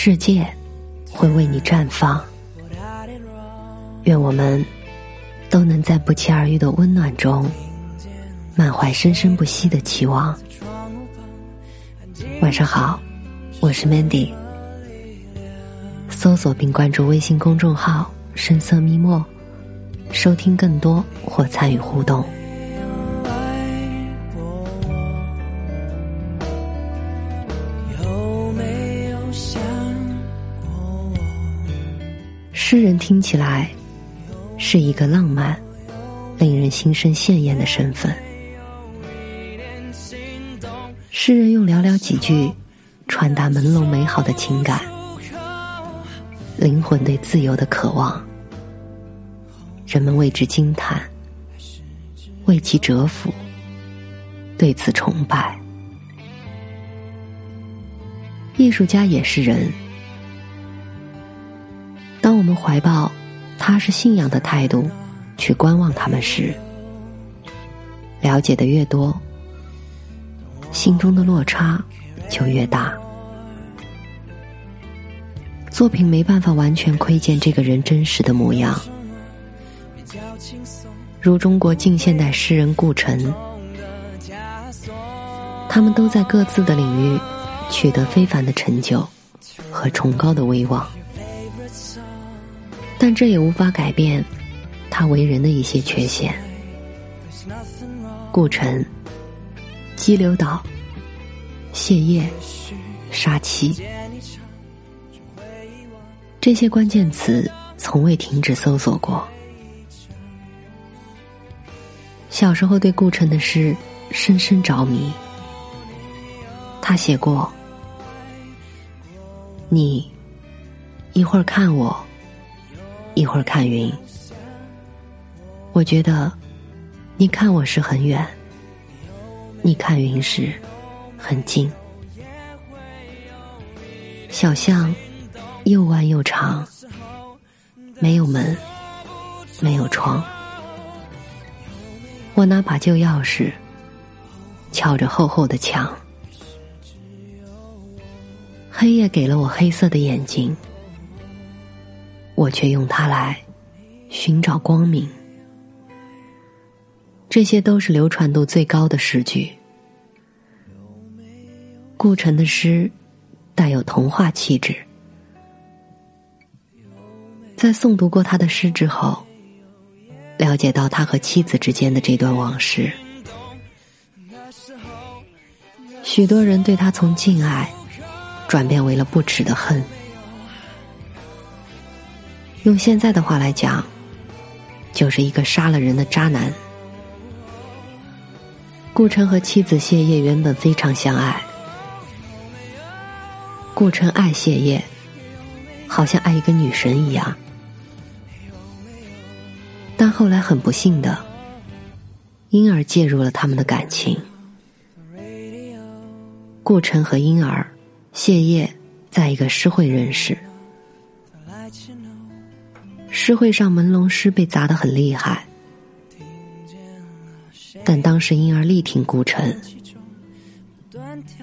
世界会为你绽放。愿我们都能在不期而遇的温暖中，满怀生生不息的期望。晚上好，我是 Mandy。搜索并关注微信公众号“深色密墨”，收听更多或参与互动。诗人听起来是一个浪漫、令人心生羡艳的身份。诗人用寥寥几句传达朦胧美好的情感。灵魂对自由的渴望，人们为之惊叹，为其折服，对此崇拜。艺术家也是人，怀抱踏实信仰的态度去观望他们时，了解的越多，心中的落差就越大。作品没办法完全窥见这个人真实的模样，如中国近现代诗人顾城，他们都在各自的领域取得非凡的成就和崇高的威望，但这也无法改变他为人的一些缺陷。顾城、激流岛、谢烨、杀妻。这些关键词从未停止搜索过。小时候对顾城的诗深深着迷。他写过：“你一会儿看我，一会儿看云。我觉得你看我时很远，你看云时很近。小巷。”又弯又长，没有门，没有窗。我拿把旧钥匙，敲着厚厚的墙。黑夜给了我黑色的眼睛，我却用它来寻找光明。这些都是流传度最高的诗句。顾城的诗带有童话气质。在诵读过他的诗之后，了解到他和妻子之间的这段往事，许多人对他从敬爱转变为了不耻的恨。用现在的话来讲，就是一个杀了人的渣男。顾城和妻子谢烨原本非常相爱，顾城爱谢烨，好像爱一个女神一样。但后来很不幸的，婴儿介入了他们的感情。顾城和婴儿谢烨在一个诗会认识，诗会上朦胧诗被砸得很厉害，但当时婴儿力挺顾城，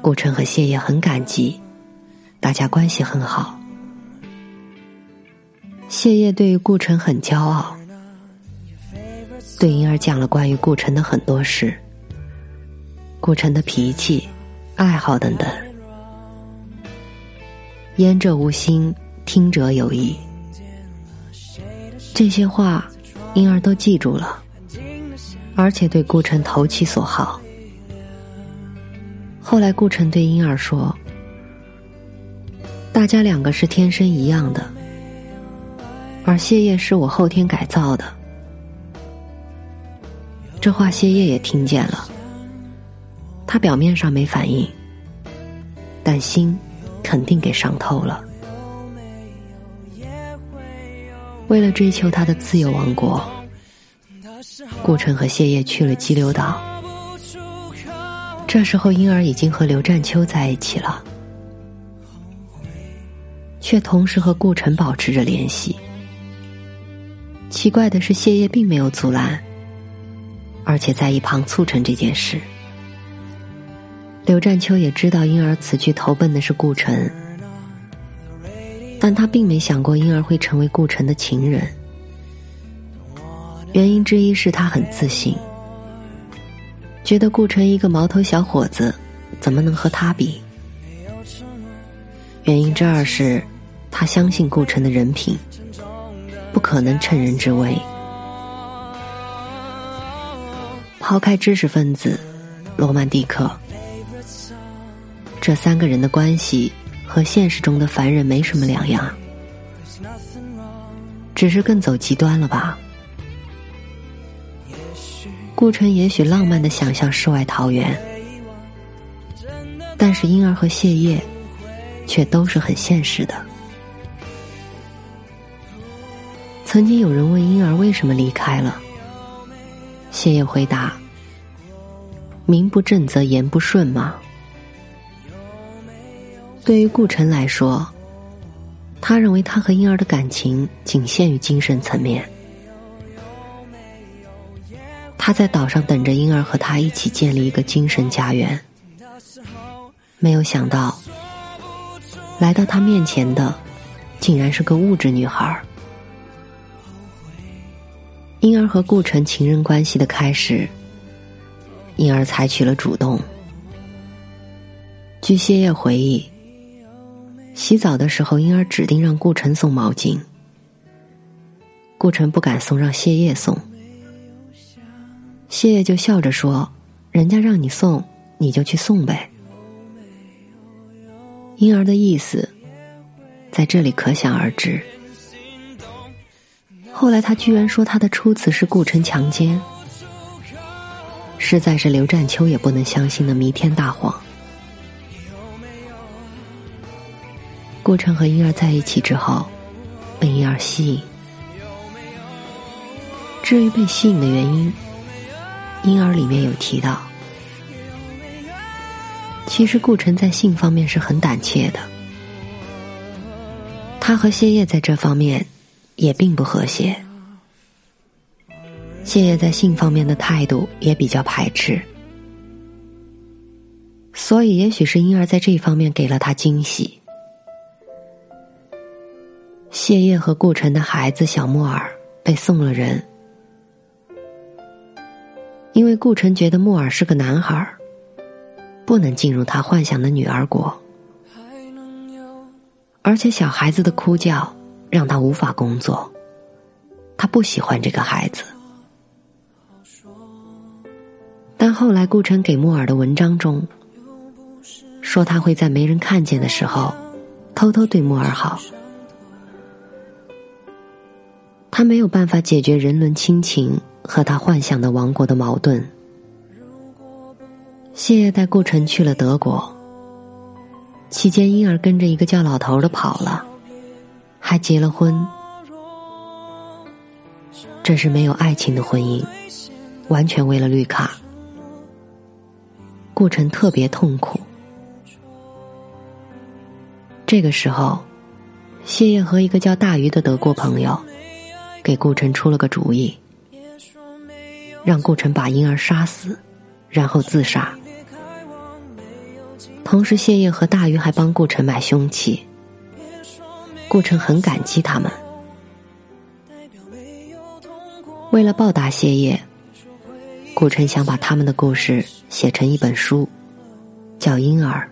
顾城和谢烨很感激，大家关系很好。谢烨对于顾城很骄傲。对婴儿讲了关于顾城的很多事，顾城的脾气、爱好等等。言者无心，听者有意。这些话，婴儿都记住了，而且对顾城投其所好。后来，顾城对婴儿说：“大家两个是天生一样的，而谢烨是我后天改造的。”这话谢烨也听见了，他表面上没反应，但心肯定给伤透了。为了追求他的自由王国，顾城和谢烨去了激流岛。这时候，婴儿已经和刘占秋在一起了，却同时和顾城保持着联系。奇怪的是，谢烨并没有阻拦，而且在一旁促成这件事。刘占秋也知道婴儿此去投奔的是顾城，但他并没想过婴儿会成为顾城的情人。原因之一是他很自信，觉得顾城一个毛头小伙子，怎么能和他比？原因之二是，他相信顾城的人品。不可能趁人之危。抛开知识分子、罗曼蒂克，这三个人的关系和现实中的凡人没什么两样，只是更走极端了吧？顾城也许浪漫的想象世外桃源，但是婴儿和谢烨却都是很现实的。曾经有人问婴儿为什么离开了，谢烨回答：“名不正则言不顺嘛。”对于顾城来说，他认为他和婴儿的感情仅限于精神层面。他在岛上等着婴儿和他一起建立一个精神家园，没有想到，来到他面前的，竟然是个物质女孩。婴儿和顾城情人关系的开始，婴儿采取了主动。据谢烨回忆，洗澡的时候，婴儿指定让顾城送毛巾，顾城不敢送，让谢烨送。谢烨就笑着说：“人家让你送，你就去送呗。”婴儿的意思，在这里可想而知。后来他居然说他的初次是顾城强奸，实在是刘占秋也不能相信的弥天大谎。顾城和婴儿在一起之后，被婴儿吸引。至于被吸引的原因，婴儿里面有提到，其实顾城在性方面是很胆怯的，他和谢烨在这方面。也并不和谐。谢烨在性方面的态度也比较排斥，所以也许是婴儿在这一方面给了他惊喜。谢烨和顾城的孩子小木耳被送了人，因为顾城觉得木耳是个男孩，不能进入他幻想的女儿国，而且小孩子的哭叫。让他无法工作，他不喜欢这个孩子。但后来顾城给木耳的文章中，说他会在没人看见的时候，偷偷对木耳好。他没有办法解决人伦亲情和他幻想的王国的矛盾。谢烨带顾城去了德国，期间婴儿跟着一个叫老头的跑了。还结了婚，这是没有爱情的婚姻，完全为了绿卡。顾城特别痛苦。这个时候，谢烨和一个叫大鱼的德国朋友，给顾城出了个主意，让顾城把婴儿杀死，然后自杀。同时，谢烨和大鱼还帮顾城买凶器。顾城很感激他们。为了报答谢烨，顾城想把他们的故事写成一本书，叫《婴儿》。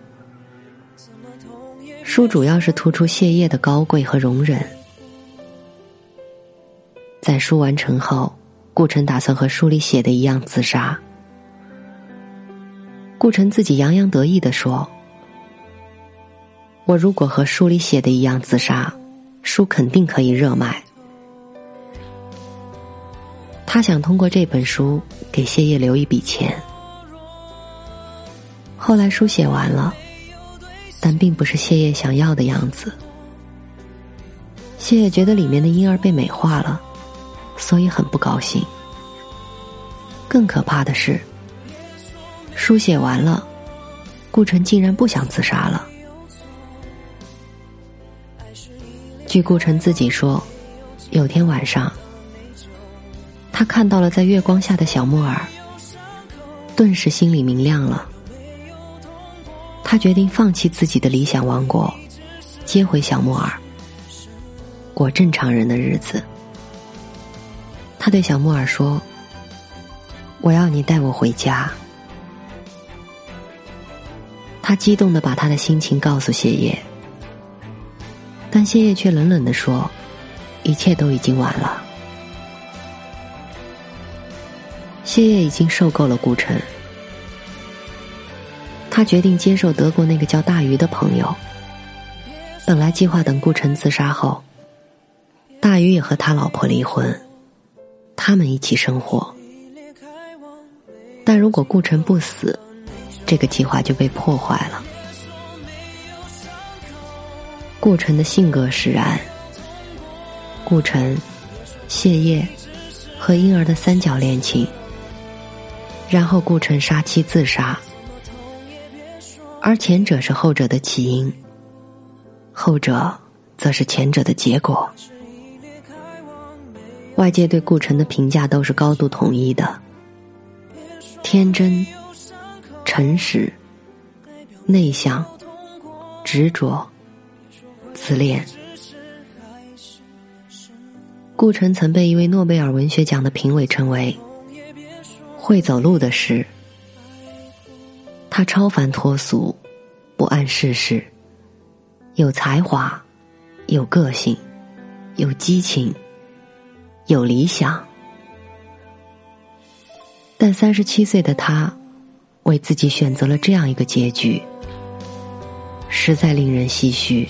书主要是突出谢烨的高贵和容忍。在书完成后，顾城打算和书里写的一样自杀。顾城自己洋洋得意的说。我如果和书里写的一样自杀，书肯定可以热卖。他想通过这本书给谢烨留一笔钱。后来书写完了，但并不是谢烨想要的样子。谢烨觉得里面的婴儿被美化了，所以很不高兴。更可怕的是，书写完了，顾城竟然不想自杀了。据顾城自己说，有天晚上，他看到了在月光下的小木耳，顿时心里明亮了。他决定放弃自己的理想王国，接回小木耳，过正常人的日子。他对小木耳说：“我要你带我回家。”他激动的把他的心情告诉谢烨，但谢烨却冷冷的说：“一切都已经晚了。”谢烨已经受够了顾城。他决定接受德国那个叫大鱼的朋友。本来计划等顾城自杀后，大鱼也和他老婆离婚，他们一起生活。但如果顾城不死，这个计划就被破坏了。顾城的性格使然，顾城、谢烨和婴儿的三角恋情，然后顾城杀妻自杀。而前者是后者的起因，后者则是前者的结果。外界对顾城的评价都是高度统一的：天真、诚实、内向、执着、自恋。顾城曾被一位诺贝尔文学奖的评委称为“会走路的诗”。他超凡脱俗，不谙世事，有才华，有个性，有激情，有理想。但三十七岁的他，为自己选择了这样一个结局，实在令人唏嘘。